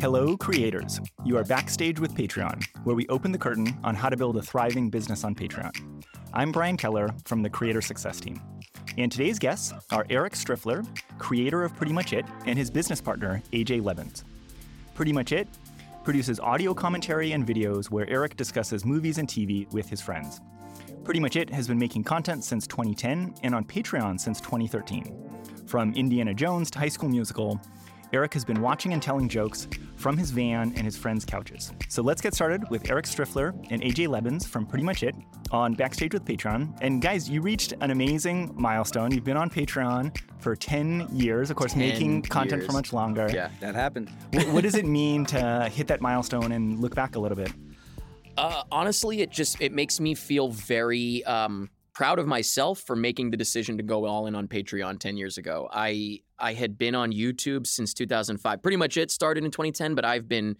Hello, creators. You are backstage with Patreon, where we open the curtain on how to build a thriving business on Patreon. I'm Brian Keller from the Creator Success Team. And today's guests are Eric Striffler, creator of Pretty Much It, and his business partner, AJ Lebenns. Pretty Much It produces audio commentary and videos where Eric discusses movies and TV with his friends. Pretty Much It has been making content since 2010 and on Patreon since 2013. From Indiana Jones to High School Musical, Eric has been watching and telling jokes from his van and his friends' couches. So let's get started with Eric Striffler and AJ Lebenns from Pretty Much It on Backstage with Patreon. And guys, you reached an amazing milestone. You've been on Patreon for 10 years, of course, making content years. for much longer. Yeah, that happened. what, what does it mean to hit that milestone and look back a little bit? Uh, honestly, it just it makes me feel very um, proud of myself for making the decision to go all in on Patreon 10 years ago. I I had been on YouTube since 2005. Pretty much it started in 2010, but I've been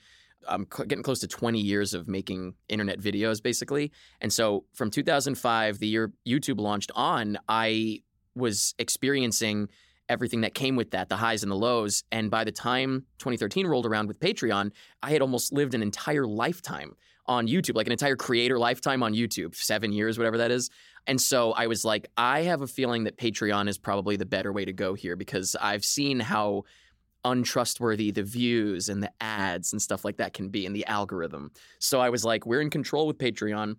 um, c- getting close to 20 years of making internet videos basically. And so from 2005, the year YouTube launched on, I was experiencing everything that came with that, the highs and the lows. And by the time 2013 rolled around with Patreon, I had almost lived an entire lifetime on YouTube, like an entire creator lifetime on YouTube, seven years, whatever that is. And so I was like, I have a feeling that Patreon is probably the better way to go here because I've seen how untrustworthy the views and the ads and stuff like that can be in the algorithm. So I was like, we're in control with Patreon.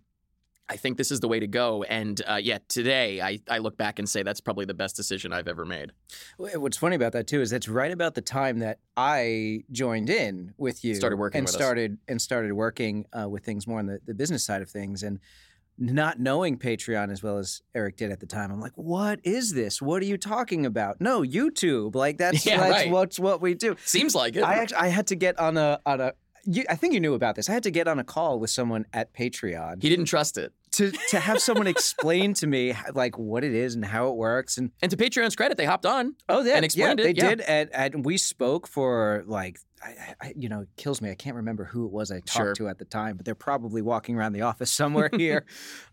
I think this is the way to go. And uh, yeah, today I, I look back and say that's probably the best decision I've ever made. What's funny about that too is that's right about the time that I joined in with you, Started working and with us. started and started working uh, with things more on the, the business side of things, and not knowing Patreon as well as Eric did at the time. I'm like, what is this? What are you talking about? No, YouTube. Like that's Yeah, that's right. what's what we do. Seems like it. I actually I had to get on a on a. You, I think you knew about this. I had to get on a call with someone at Patreon he didn't trust it. to to have someone explain to me like what it is and how it works and And to Patreon's credit, they hopped on. Oh, yeah, and explained yeah, it, They yeah. did, and, and we spoke for like, I, I, you know, it kills me. I can't remember who it was I talked Sure. to at the time, but they're probably walking around the office somewhere here.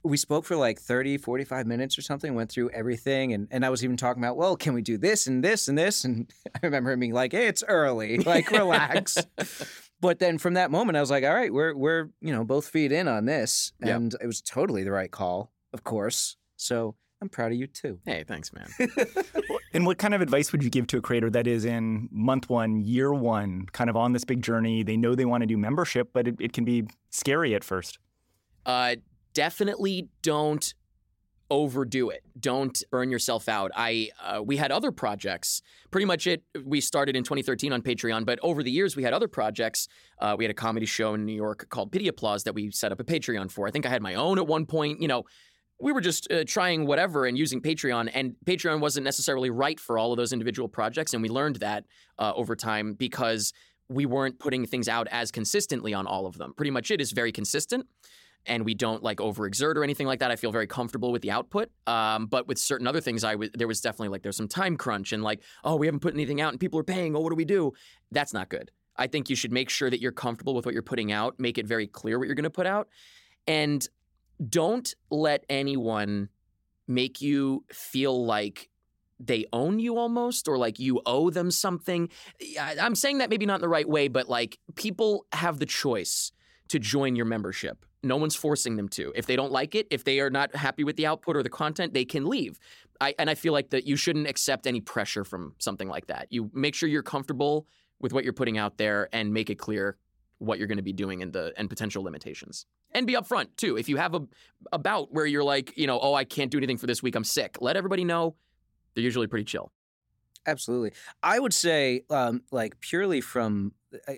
we spoke for like 30, 45 minutes or something, went through everything. And, and I was even talking about, well, can we do this and this and this? And I remember him being like, hey, it's early, like, relax. But then from that moment, I was like, all right, we're, we're you know, both feet in on this. Yep. And it was totally the right call, of course. So I'm proud of you too. Hey, thanks, man. And what kind of advice would you give to a creator that is in month one, year one, kind of on this big journey? They know they want to do membership, but it, it can be scary at first. uh, definitely don't overdo it. Don't burn yourself out. I uh, we had other projects. Pretty much it. We started in 2013 on Patreon, but over the years we had other projects. Uh, we had a comedy show in New York called Pity Applause that we set up a Patreon for. I think I had my own at one point. You know. We were just uh, trying whatever and using Patreon, and Patreon wasn't necessarily right for all of those individual projects. And we learned that uh, over time because we weren't putting things out as consistently on all of them. Pretty much it is very consistent and we don't like overexert or anything like that. I feel very comfortable with the output. Um, but with certain other things, I there was definitely like there's some time crunch and like oh we haven't put anything out and people are paying. Oh what do we do? That's not good. I think you should make sure that you're comfortable with what you're putting out. Make it very clear what you're going to put out, and don't let anyone make you feel like they own you almost or like you owe them something. I'm saying that maybe not in the right way, but like people have the choice to join your membership. No one's forcing them to. If they don't like it, if they are not happy with the output or the content, they can leave. I, and I feel like that you shouldn't accept any pressure from something like that. You make sure you're comfortable with what you're putting out there and make it clear what you're going to be doing and the and potential limitations. And be upfront too. If you have a a bout where you're like, you know, oh, I can't do anything for this week, I'm sick. Let everybody know. They're usually pretty chill. Absolutely. I would say, um, like purely from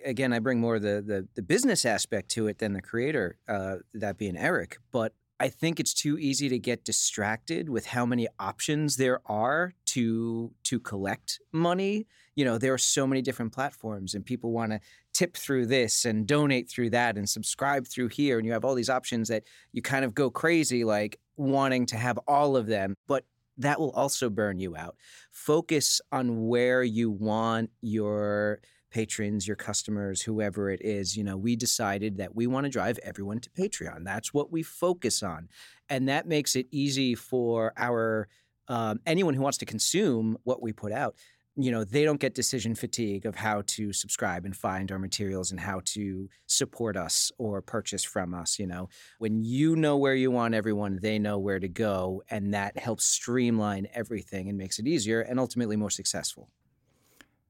again, I bring more the the, the business aspect to it than the creator, uh, that being Eric. But I think it's too easy to get distracted with how many options there are to to collect money. You know, there are so many different platforms, and people want to tip through this and donate through that and subscribe through here, and you have all these options that you kind of go crazy, like wanting to have all of them, but that will also burn you out. Focus on where you want your patrons, your customers, whoever it is. You know, we decided that we want to drive everyone to Patreon. That's what we focus on. And that makes it easy for our um, anyone who wants to consume what we put out. You know they don't get decision fatigue of how to subscribe and find our materials and how to support us or purchase from us you know when you know where you want everyone they know where to go and that helps streamline everything and makes it easier and ultimately more successful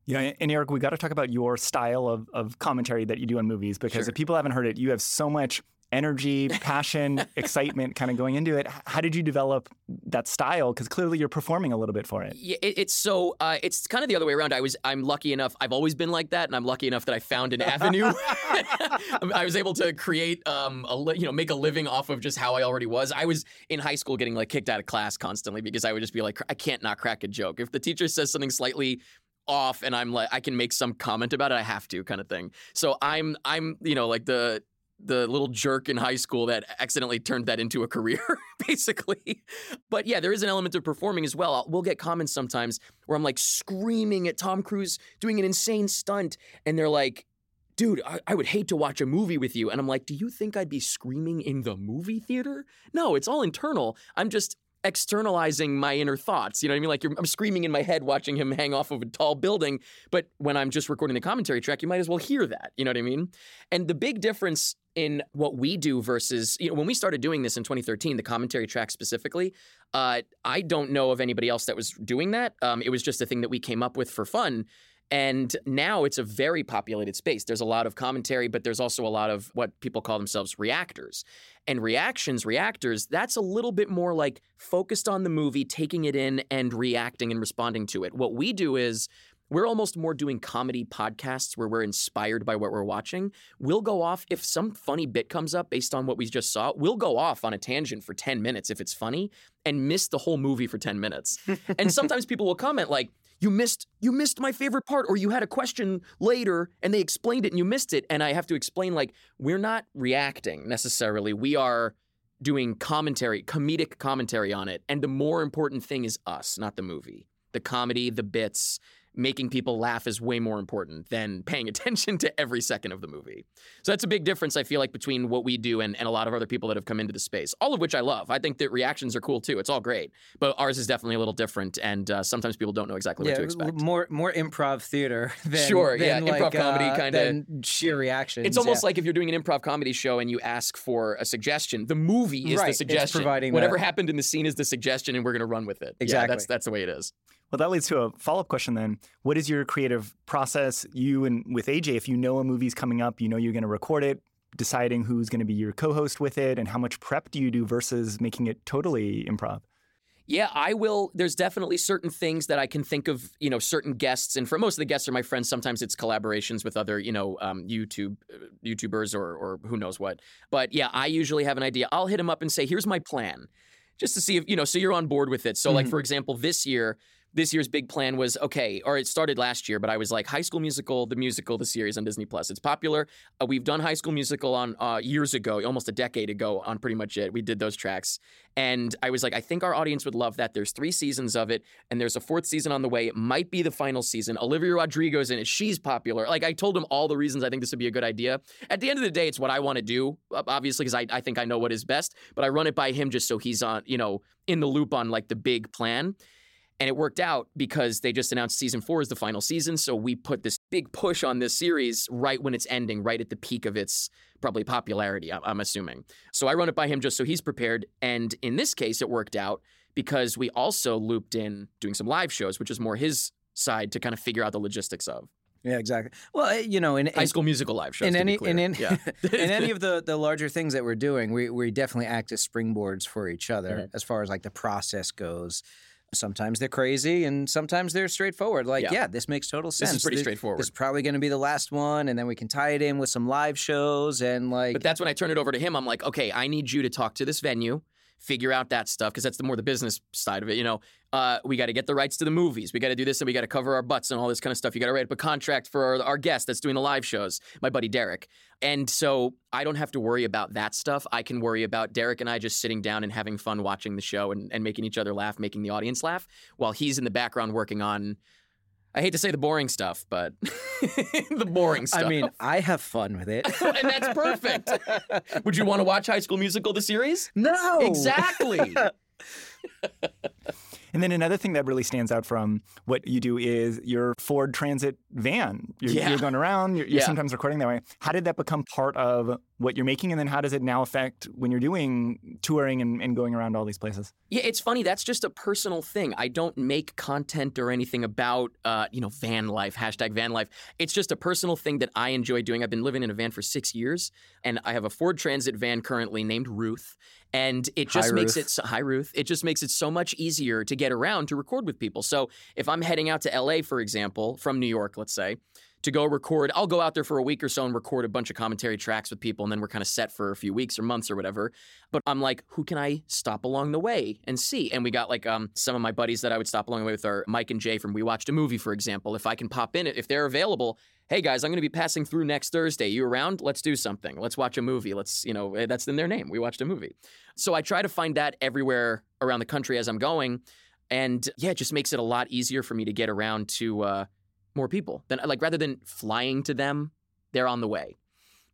yeah, and Eric, we got to talk about your style of, of commentary that you do on movies because Sure. if people haven't heard it, you have so much energy, passion, excitement kind of going into it. How did you develop that style? Because clearly you're performing a little bit for it. Yeah, it, it's so uh, it's kind of the other way around. I was I'm lucky enough. I've always been like that, and I'm lucky enough that I found an avenue. I was able to create um a li- you know make a living off of just how I already was. I was in high school getting like kicked out of class constantly because I would just be like I can't not crack a joke. If the teacher says something slightly off and I'm like I can make some comment about it, I have to kind of thing. So I'm I'm you know like the the little jerk in high school that accidentally turned that into a career, basically. But yeah, there is an element of performing as well. We'll get comments sometimes where I'm like screaming at Tom Cruise doing an insane stunt, and they're like, dude, I, I would hate to watch a movie with you. And I'm like, do you think I'd be screaming in the movie theater? No, it's all internal. I'm just externalizing my inner thoughts. You know what I mean? Like I'm screaming in my head watching him hang off of a tall building. But when I'm just recording the commentary track, you might as well hear that. You know what I mean? And the big difference in what we do versus, you know, when we started doing this in 2013, the commentary track specifically, uh, I don't know of anybody else that was doing that. Um, it was just a thing that we came up with for fun. And now it's a very populated space. There's a lot of commentary, but there's also a lot of what people call themselves reactors. And reactions, reactors, that's a little bit more like focused on the movie, taking it in and reacting and responding to it. What we do is we're almost more doing comedy podcasts where we're inspired by what we're watching. We'll go off if some funny bit comes up based on what we just saw. We'll go off on a tangent for 10 minutes if it's funny and miss the whole movie for 10 minutes. and sometimes people will comment like, you missed you missed my favorite part or you had a question later and they explained it and you missed it and I have to explain like we're not reacting necessarily. We are doing commentary, comedic commentary on it. And the more important thing is us, not the movie. The comedy, the bits, making people laugh is way more important than paying attention to every second of the movie. So that's a big difference, I feel like, between what we do and, and a lot of other people that have come into the space, all of which I love. I think that reactions are cool too. It's all great. But ours is definitely a little different. And uh, sometimes people don't know exactly what to expect. more more improv theater than Sure, yeah, than improv comedy uh, kinda- than sheer reactions. It's almost yeah. like if you're doing an improv comedy show and you ask for a suggestion, the movie is Right, the suggestion. providing Whatever that- happened in the scene is the suggestion, and we're going to run with it. Yeah, Exactly. that's that's the way it is. Well, that leads to a follow up question then. What is your creative process? You and with AJ, if you know a movie's coming up, you know you're going to record it, deciding who's going to be your co host with it, and how much prep do you do versus making it totally improv? Yeah, I will. There's definitely certain things that I can think of, you know, certain guests, and for most of the guests are my friends. Sometimes it's collaborations with other, you know, um, YouTube uh, YouTubers or or who knows what. But yeah, I usually have an idea. I'll hit them up and say, "Here's my plan," just to see if you know. So you're on board with it. So like Mhm. for example, this year. This year's big plan was okay, or it started last year, but I was like High School Musical, the musical, the series on Disney Plus. It's popular. Uh, we've done High School Musical on uh, years ago, almost a decade ago, on pretty much it. We did those tracks, and I was like, I think our audience would love that. There's three seasons of it, and there's a fourth season on the way. It might be the final season. Olivia Rodrigo's in it. She's popular. Like I told him all the reasons I think this would be a good idea. At the end of the day, it's what I want to do, obviously, because I, I think I know what is best. But I run it by him just so he's on, you know, in the loop on like the big plan. And it worked out because they just announced season four is the final season. So we put this big push on this series right when it's ending, right at the peak of its probably popularity, I'm, assuming. So I run it by him just so he's prepared. And in this case, it worked out because we also looped in doing some live shows, which is more his side to kind of figure out the logistics of yeah, exactly. Well, uh, you know, in, high school musical live shows. in any in any yeah. in any of the the larger things that we're doing, we we definitely act as springboards for each other Mhm. as far as like the process goes. Sometimes they're crazy, and sometimes they're straightforward. Like, Yeah. yeah, this makes total sense. this is pretty Thi- straightforward. This is probably going to be the last one, and then we can tie it in with some live shows and like. But that's when I turn it over to him. I'm like, okay, I need you to talk to this venue, figure out that stuff because that's the more the business side of it. You know, uh, we got to get the rights to the movies. We got to do this and we got to cover our butts and all this kind of stuff. You got to write up a contract for our, our guest that's doing the live shows, my buddy Derek. And so I don't have to worry about that stuff. I can worry about Derek and I just sitting down and having fun watching the show and, and making each other laugh, making the audience laugh, while he's in the background working on. I hate to say the boring stuff, but the boring stuff. I mean, I have fun with it. and that's perfect. Would you want to watch High School Musical, the series? no, Exactly. And then another thing that really stands out from what you do is your Ford Transit van. You're, Yeah. you're going around, you're, you're Yeah. sometimes recording that way. How did that become part of what you're making? And then how does it now affect when you're doing touring and, and going around all these places? Yeah, it's funny. That's just a personal thing. I don't make content or anything about, uh, you know, van life, hashtag van life. It's just a personal thing that I enjoy doing. I've been living in a van for six years, and I have a Ford Transit van currently named Ruth. And it just Hi, makes Ruth. it so, hi Ruth. It just makes it so much easier to get around to record with people. So if I'm heading out to LA, for example, from New York, let's say, to go record, I'll go out there for a week or so and record a bunch of commentary tracks with people, and then we're kind of set for a few weeks or months or whatever. But I'm like, who can I stop along the way and see? And we got like um some of my buddies that I would stop along the way with are Mike and Jay from We Watched a Movie, for example. If I can pop in, if they're available, hey guys, I'm going to be passing through next Thursday. You around? Let's do something. Let's watch a movie. Let's, you know, eh, that's in their name. We watched a movie. So I try to find that everywhere around the country as I'm going. And yeah, it just makes it a lot easier for me to get around to uh, more people. Than like rather than flying to them, they're on the way.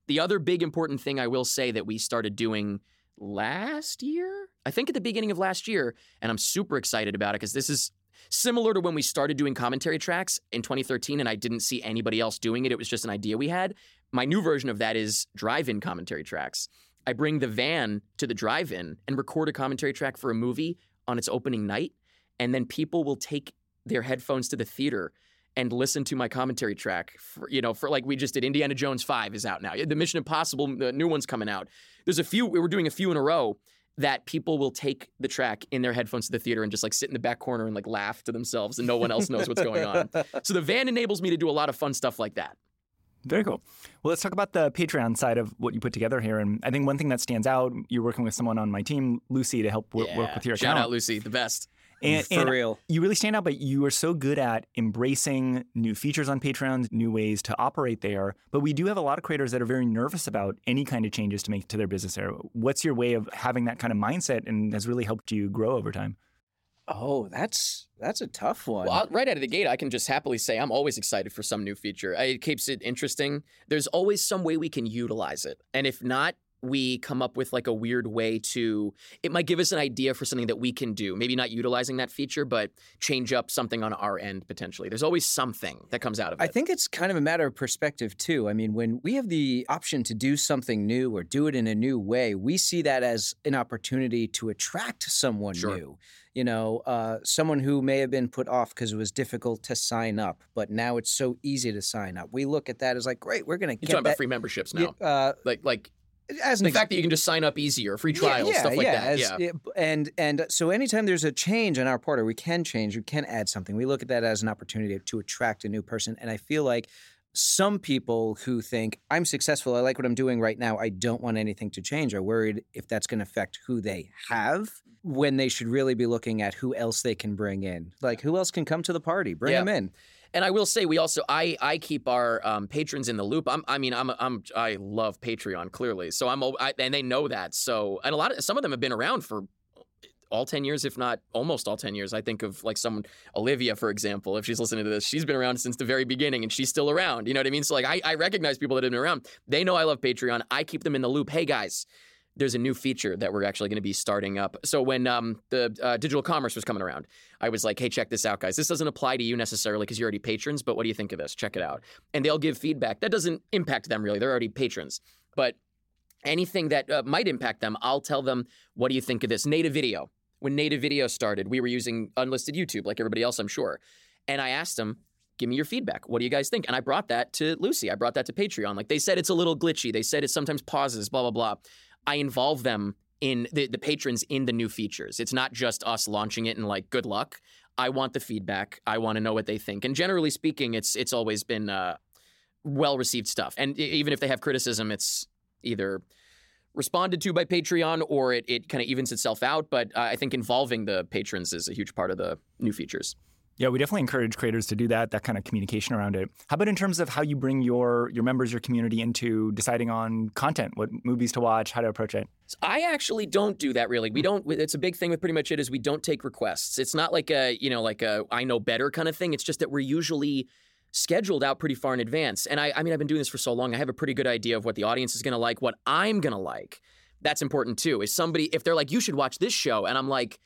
The other big important thing I will say that we started doing last year, I think at the beginning of last year, and I'm super excited about it because this is similar to when we started doing commentary tracks in 2013 and I didn't see anybody else doing it. It was just an idea we had. My new version of that is drive in commentary tracks. I bring the van to the drive in and record a commentary track for a movie on its opening night. And then people will take their headphones to the theater and listen to my commentary track. For, you know, for like we just did Indiana Jones 5 is out now. The Mission Impossible, the new one's coming out. There's a few, we're doing a few in a row that people will take the track in their headphones to the theater and just like sit in the back corner and like laugh to themselves and no one else knows what's going on. So the van enables me to do a lot of fun stuff like that. Very cool. Well, let's talk about the Patreon side of what you put together here. And I think one thing that stands out, you're working with someone on my team, Lucy, to help work, work with your Shout out Lucy, the best. Mm, and, For and real. you really stand out, but you are so good at embracing new features on Patreon, new ways to operate there. But we do have a lot of creators that are very nervous about any kind of changes to make to their business there. What's your way of having that kind of mindset and has really helped you grow over time? Oh, that's that's a tough one. Well, right out of the gate, I can just happily say I'm always excited for some new feature. It keeps it interesting. There's always some way we can utilize it. And if not, we come up with like a weird way to, it might give us an idea for something that we can do. Maybe not utilizing that feature, but change up something on our end potentially. There's always something that comes out of it. I think it's kind of a matter of perspective too. I mean, when we have the option to do something new or do it in a new way, we see that as an opportunity to attract someone Sure. new. You know, uh, someone who may have been put off because it was difficult to sign up, but now it's so easy to sign up. We look at that as like, great, we're going to You're get talking about free memberships now. uh, Like, like as the fact that you can just sign up easier, free Yeah, trials, yeah, stuff like yeah, that. as- yeah. yeah, And and uh, so anytime there's a change on our part, or we can change, we can add something. We look at that as an opportunity to attract a new person. And I feel like some people who think I'm successful, I like what I'm doing right now, I don't want anything to change, are worried if that's going to affect who they have. When they should really be looking at who else they can bring in, like who else can come to the party, bring Yeah. them in. And I will say, we also I I keep our um, patrons in the loop. I'm, I mean, I'm I'm I love Patreon clearly, so I'm I, and they know that. So and a lot of some of them have been around for all ten years, if not almost all ten years. I think of like someone Olivia, for example. If she's listening to this, she's been around since the very beginning, and she's still around. You know what I mean? So like I I recognize people that have been around. They know I love Patreon. I keep them in the loop. Hey guys. There's a new feature that we're actually going to be starting up. So when um, the uh, digital commerce was coming around, I was like, hey, check this out, guys. This doesn't apply to you necessarily because you're already patrons, but what do you think of this? Check it out. And they'll give feedback. That doesn't impact them really. They're already patrons. But anything that uh, might impact them, I'll tell them, what do you think of this? Native video. When native video started, we were using unlisted YouTube like everybody else, I'm sure. And I asked them, give me your feedback. What do you guys think? And I brought that to Lucy. I brought that to Patreon. Like they said, it's a little glitchy. They said it sometimes pauses, blah, blah, blah. I involve them in the, the patrons in the new features. It's not just us launching it and like good luck. I want the feedback. I want to know what they think. And generally speaking, it's it's always been uh, well received stuff. And even if they have criticism, it's either responded to by Patreon or it, it kind of evens itself out. But uh, I think involving the patrons is a huge part of the new features. Yeah, we definitely encourage creators to do that, that kind of communication around it. How about in terms of how you bring your your members, your community into deciding on content, what movies to watch, how to approach it? So I actually don't do that really. We hmm. don't. It's a big thing with pretty much it is we don't take requests. It's not like a you know like a I know better kind of thing. It's just that we're usually scheduled out pretty far in advance. And I, I mean, I've been doing this for so long. I have a pretty good idea of what the audience is going to like, what I'm going to like. That's important too. Is somebody if they're like, you should watch this show, and I'm like.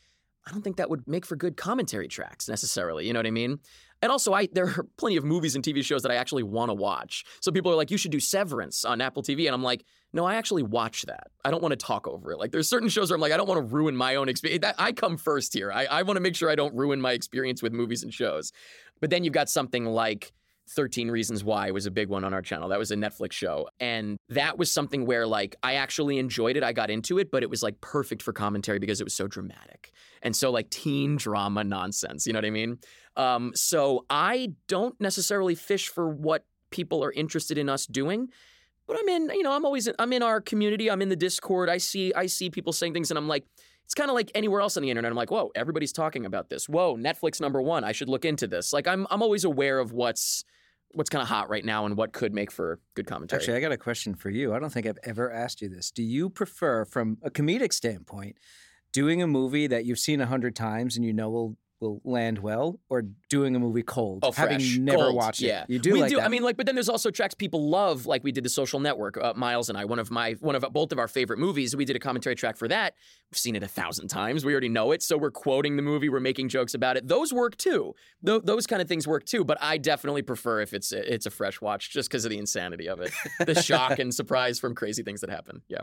I don't think that would make for good commentary tracks necessarily. You know what I mean? And also, I there are plenty of movies and TV shows that I actually want to watch. So people are like, "You should do Severance on Apple TV," and I'm like, "No, I actually watch that. I don't want to talk over it. Like, there's certain shows where I'm like, I don't want to ruin my own experience. That, I come first here. I, I want to make sure I don't ruin my experience with movies and shows. But then you've got something like 13 Reasons Why was a big one on our channel. That was a Netflix show. And that was something where like I actually enjoyed it. I got into it, but it was like perfect for commentary because it was so dramatic. And so like teen drama nonsense, you know what I mean? Um, so I don't necessarily fish for what people are interested in us doing. But I'm in, you know, I'm always I'm in our community. I'm in the Discord. I see I see people saying things and I'm like, it's kind of like anywhere else on the internet. I'm like, whoa, everybody's talking about this. Whoa, Netflix number one. I should look into this. Like I'm I'm always aware of what's what's kind of hot right now and what could make for good commentary. Actually, I got a question for you. I don't think I've ever asked you this. Do you prefer, from a comedic standpoint, doing a movie that you've seen a hundred times and you know will will land well, or doing a movie cold, Oh, having fresh. never Cold. watched yeah. You do we like do. that. I mean, like, but then there's also tracks people love, like we did the Social Network. Uh, Miles and I, one of my, one of both of our favorite movies. We did a commentary track for that. We've seen it a thousand times. We already know it, so we're quoting the movie. We're making jokes about it. Those work too. Th- those kind of things work too. But I definitely prefer if it's it's a fresh watch, just because of the insanity of it, the shock and surprise from crazy things that happen. Yeah.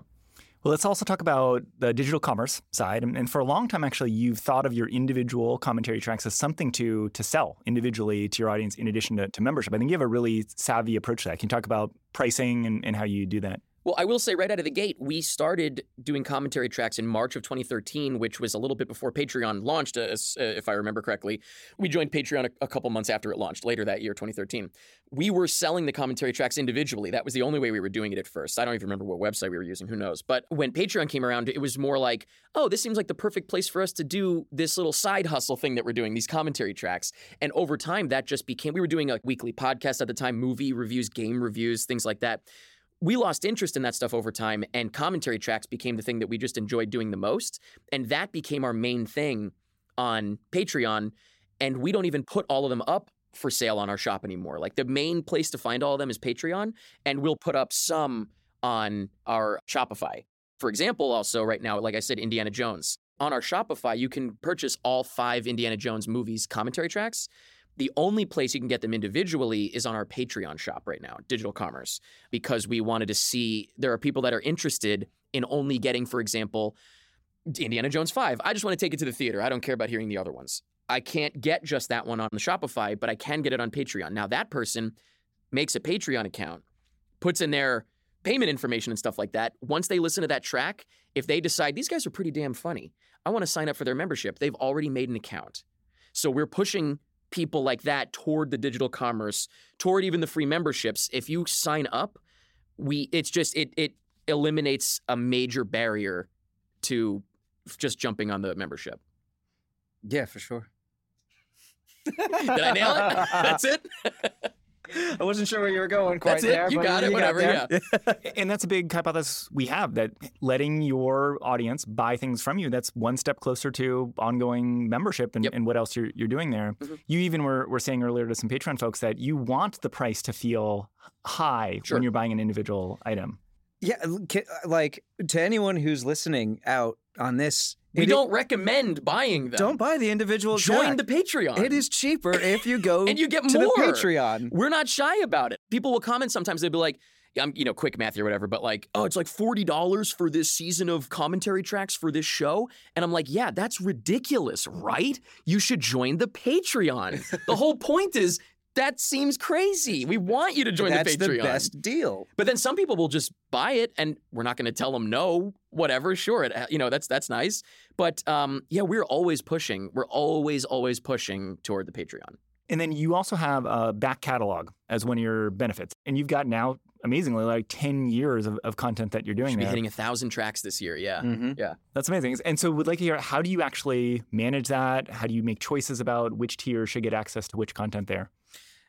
Well, let's also talk about the digital commerce side. And, for a long time, actually, you've thought of your individual commentary tracks as something to to sell individually to your audience in addition to, to membership. I think you have a really savvy approach to that. Can you talk about pricing and, and how you do that? Well, I will say right out of the gate, we started doing commentary tracks in March of 2013, which was a little bit before Patreon launched, uh, as- uh, if I remember correctly. We joined Patreon a, a couple months after it launched, later that year, 2013. We were selling the commentary tracks individually. That was the only way we were doing it at first. I don't even remember what website we were using, who knows. But when Patreon came around, it was more like, oh, this seems like the perfect place for us to do this little side hustle thing that we're doing, these commentary tracks. And over time, that just became, we were doing a weekly podcast at the time, movie reviews, game reviews, things like that we lost interest in that stuff over time and commentary tracks became the thing that we just enjoyed doing the most and that became our main thing on patreon and we don't even put all of them up for sale on our shop anymore. Like the main place to find all of them is patreon and we'll put up some on our shopify. For example also right now like i said indiana jones. On our shopify you can purchase all five indiana jones movies commentary tracks the only place you can get them individually is on our Patreon shop right now, Digital Commerce, because we wanted to see there are people that are interested in only getting, for example, Indiana Jones 5. I just want to take it to the theater. I don't care about hearing the other ones. I can't get just that one on the Shopify, but I can get it on Patreon. Now, that person makes a Patreon account, puts in their payment information and stuff like that. Once they listen to that track, if they decide these guys are pretty damn funny, I want to sign up for their membership, they've already made an account. So we're pushing people like that toward the digital commerce, toward even the free memberships. If you sign up, we it's just it it eliminates a major barrier to just jumping on the membership. yeah, for sure. Did I nail it? That's it. I wasn't sure where you were going quite That's it. there. You but got it. You Whatever. there. Yeah. and that's a big hypothesis we have that letting your audience buy things from you that's one step closer to ongoing membership and, Yep. and what else you're, you're doing there Mhm. you even were, were saying earlier to some patreon folks that you want the price to feel high Sure. when you're buying an individual item Yeah, like to anyone who's listening out on this, We it- don't recommend buying them. don't buy the individual. join the Patreon. It is cheaper if you go And you get to more. the Patreon. We're not shy about it. People will comment sometimes. They'll be like, I'm, you know, quick math or whatever, but like, oh, it's like $40 for this season of commentary tracks for this show. And I'm like, yeah, that's ridiculous, right? You should join the Patreon. the whole point is that seems crazy. We want you to join That's the Patreon. the best deal. But then some people will just buy it, and we're not going to tell them no. Whatever, sure, it, you know that's that's nice. But um, yeah, we're always pushing. We're always always pushing toward the Patreon. and then you also have a back catalog as one of your benefits and you've got now amazingly like 10 years of, of content that you're doing Should be there hitting a thousand tracks this year. Yeah. Mhm. That's amazing. And so, would like to hear how do you actually manage that? How do you make choices about which tier should get access to which content there?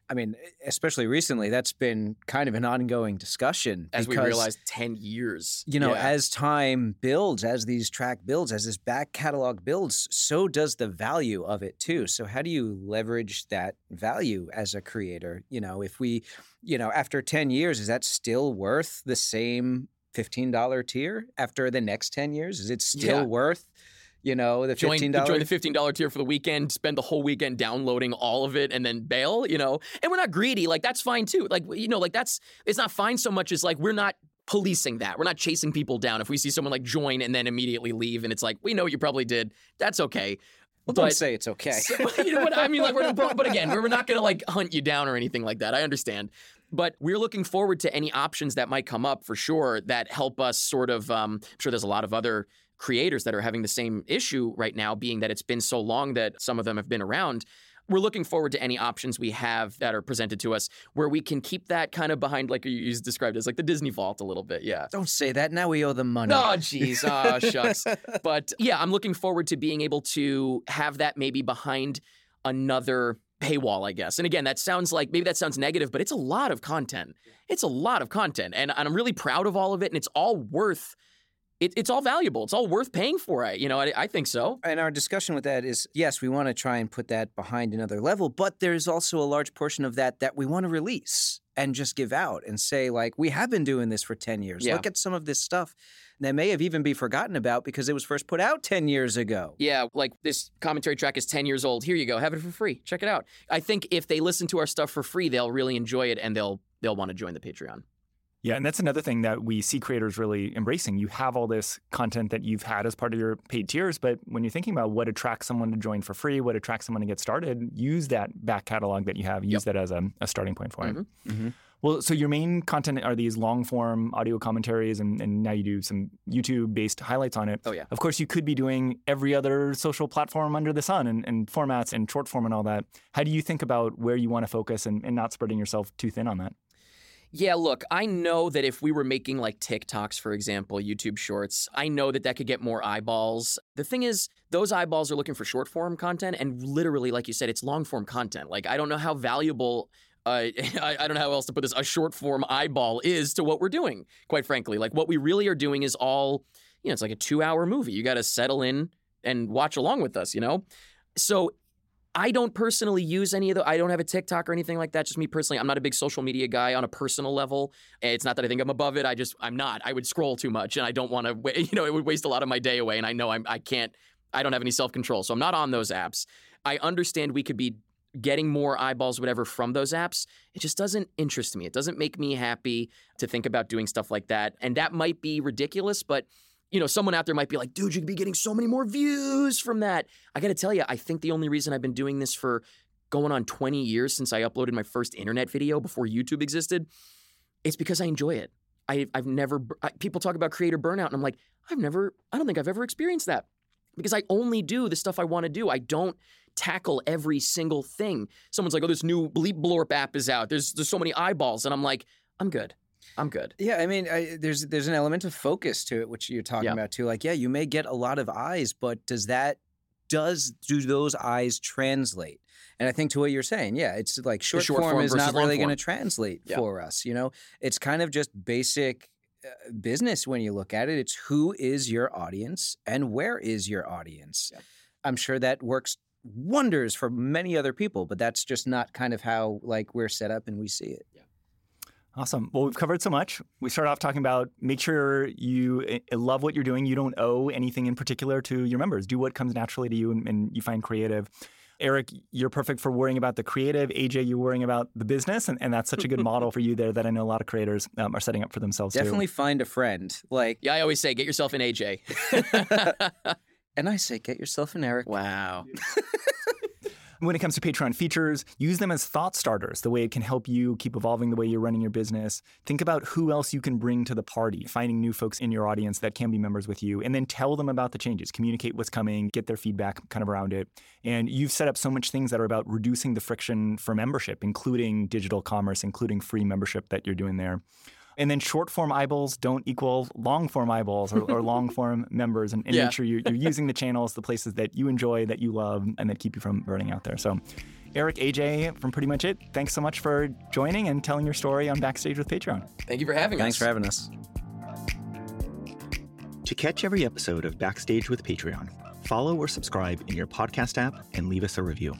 I mean, especially recently, that's been kind of an ongoing discussion. As we because, realized, ten years. you know, Yeah. as time builds, as these track builds, as this back catalog builds, so does the value of it too. So, how do you leverage that value as a creator? You know, if we, you know, after 10 years, is that still worth the same $15 tier after the next 10 years? Is it still Yeah. worth, You know, the join, fifteen join the fifteen dollar tier for the weekend, spend the whole weekend downloading all of it, and then bail. You know, and we're not greedy. Like that's fine too. Like you know, like that's it's not fine so much as like we're not policing that. We're not chasing people down. If we see someone like join and then immediately leave, and it's like we know what you probably did. That's okay. well, don't but- say it's okay. You know what I mean? Like, we're, but but again, we're not going to like hunt you down or anything like that. I understand, but we're looking forward to any options that might come up for sure that help us sort of. Um, I'm sure there's a lot of other creators that are having the same issue right now, being that it's been so long that some of them have been around. We're looking forward to any options we have that are presented to us where we can keep that kind of behind, like you described as like the Disney vault a little bit. Yeah. don't say that. Now we owe them money. Oh, jeez. Oh, shucks. But yeah, I'm looking forward to being able to have that maybe behind another paywall, I guess. And again, that sounds like maybe that sounds negative, but it's a lot of content. It's a lot of content. And, and I'm really proud of all of it. And it's all worth it, it's all valuable. It's all worth paying for. I, you know, I, I think so. And our discussion with that is yes, we want to try and put that behind another level, but there's also a large portion of that that we want to release and just give out and say, like, we have been doing this for 10 years. Yeah. Look at some of this stuff that may have even be forgotten about because it was first put out 10 years ago. Yeah, like this commentary track is 10 years old. Here you go. Have it for free. Check it out. I think if they listen to our stuff for free, they'll really enjoy it and they'll they'll want to join the Patreon. Yeah, and that's another thing that we see creators really embracing. You have all this content that you've had as part of your paid tiers, but when you're thinking about what attracts someone to join for free, what attracts someone to get started, use that back catalog that you have. Use that as a, a starting point for it. Mhm. Mhm. Well, so your main content are these long form audio commentaries, and, and now you do some YouTube based highlights on it. Oh, yeah. Of course, you could be doing every other social platform under the sun and, and formats and short form and all that. How do you think about where you want to focus and, and not spreading yourself too thin on that? Yeah, look, I know that if we were making like TikToks, for example, YouTube shorts, I know that that could get more eyeballs. The thing is, those eyeballs are looking for short form content, and literally, like you said, it's long form content. Like, I don't know how valuable. Uh, I, I don't know how else to put this. A short form eyeball is to what we're doing, quite frankly. Like, what we really are doing is all, you know, it's like a two hour movie. You got to settle in and watch along with us, you know? So I don't personally use any of the. I don't have a TikTok or anything like that. Just me personally, I'm not a big social media guy on a personal level. It's not that I think I'm above it. I just I'm not. I would scroll too much, and I don't want to. You know, it would waste a lot of my day away, and I know I'm. I can't. I don't have any self control, so I'm not on those apps. I understand we could be getting more eyeballs, whatever, from those apps. It just doesn't interest me. It doesn't make me happy to think about doing stuff like that, and that might be ridiculous, but you know, someone out there might be like, dude, you could be getting so many more views from that. I got to tell you, I think the only reason I've been doing this for going on 20 years since I uploaded my first internet video before YouTube existed, it's because I enjoy it. I, I've never, I, people talk about creator burnout, and I'm like, I've never, I don't think I've ever experienced that because I only do the stuff I want to do. I don't tackle every single thing. Someone's like, oh, this new Bleep Blorp app is out. There's, there's so many eyeballs. And I'm like, I'm good. I'm good. Yeah, I mean, I, there's there's an element of focus to it, which you're talking Yeah. about too. Like, yeah, you may get a lot of eyes, but does that does do those eyes translate? And I think to what you're saying, yeah, it's like short, short form, form is not really going to translate Yeah. for us. You know, it's kind of just basic uh, business when you look at it. It's who is your audience and where is your audience. Yeah. I'm sure that works wonders for many other people, but that's just not kind of how like we're set up and we see it. Awesome. Well, we've covered so much. We start off talking about make sure you uh, love what you're doing. You don't owe anything in particular to your members. Do what comes naturally to you and, and you find creative. Eric, you're perfect for worrying about the creative. AJ, you're worrying about the business. And, and that's such a good model for you there that I know a lot of creators um, are setting up for themselves Definitely find a friend. Like, Yeah, I always say, get yourself an AJ. and I say, get yourself an Eric. wow. When it comes to Patreon features, use them as thought starters, the way it can help you keep evolving the way you're running your business. Think about who else you can bring to the party, finding new folks in your audience that can be members with you, and then tell them about the changes. Communicate what's coming, get their feedback kind of around it. And you've set up so much things that are about reducing the friction for membership, including digital commerce, including free membership that you're doing there. And then short form eyeballs don't equal long form eyeballs or, or long form members. And, and Yeah. make sure you're, you're using the channels, the places that you enjoy, that you love, and that keep you from burning out there. So, Eric, AJ, from Pretty Much It, thanks so much for joining and telling your story on Backstage with Patreon. Thank you for having us. Thanks for having us. To catch every episode of Backstage with Patreon, follow or subscribe in your podcast app and leave us a review.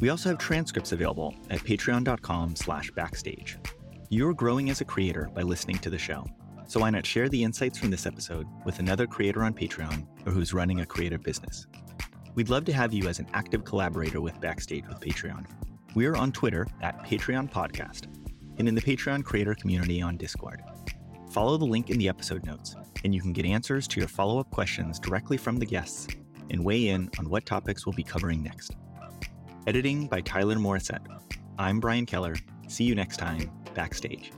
We also have transcripts available at patreon.com slash backstage. You're growing as a creator by listening to the show. So why not share the insights from this episode with another creator on Patreon or who's running a creative business? We'd love to have you as an active collaborator with Backstage with Patreon. We are on Twitter at Patreon Podcast and in the Patreon creator community on Discord. Follow the link in the episode notes, and you can get answers to your follow up questions directly from the guests and weigh in on what topics we'll be covering next. Editing by Tyler Morissette. I'm Brian Keller. See you next time, backstage.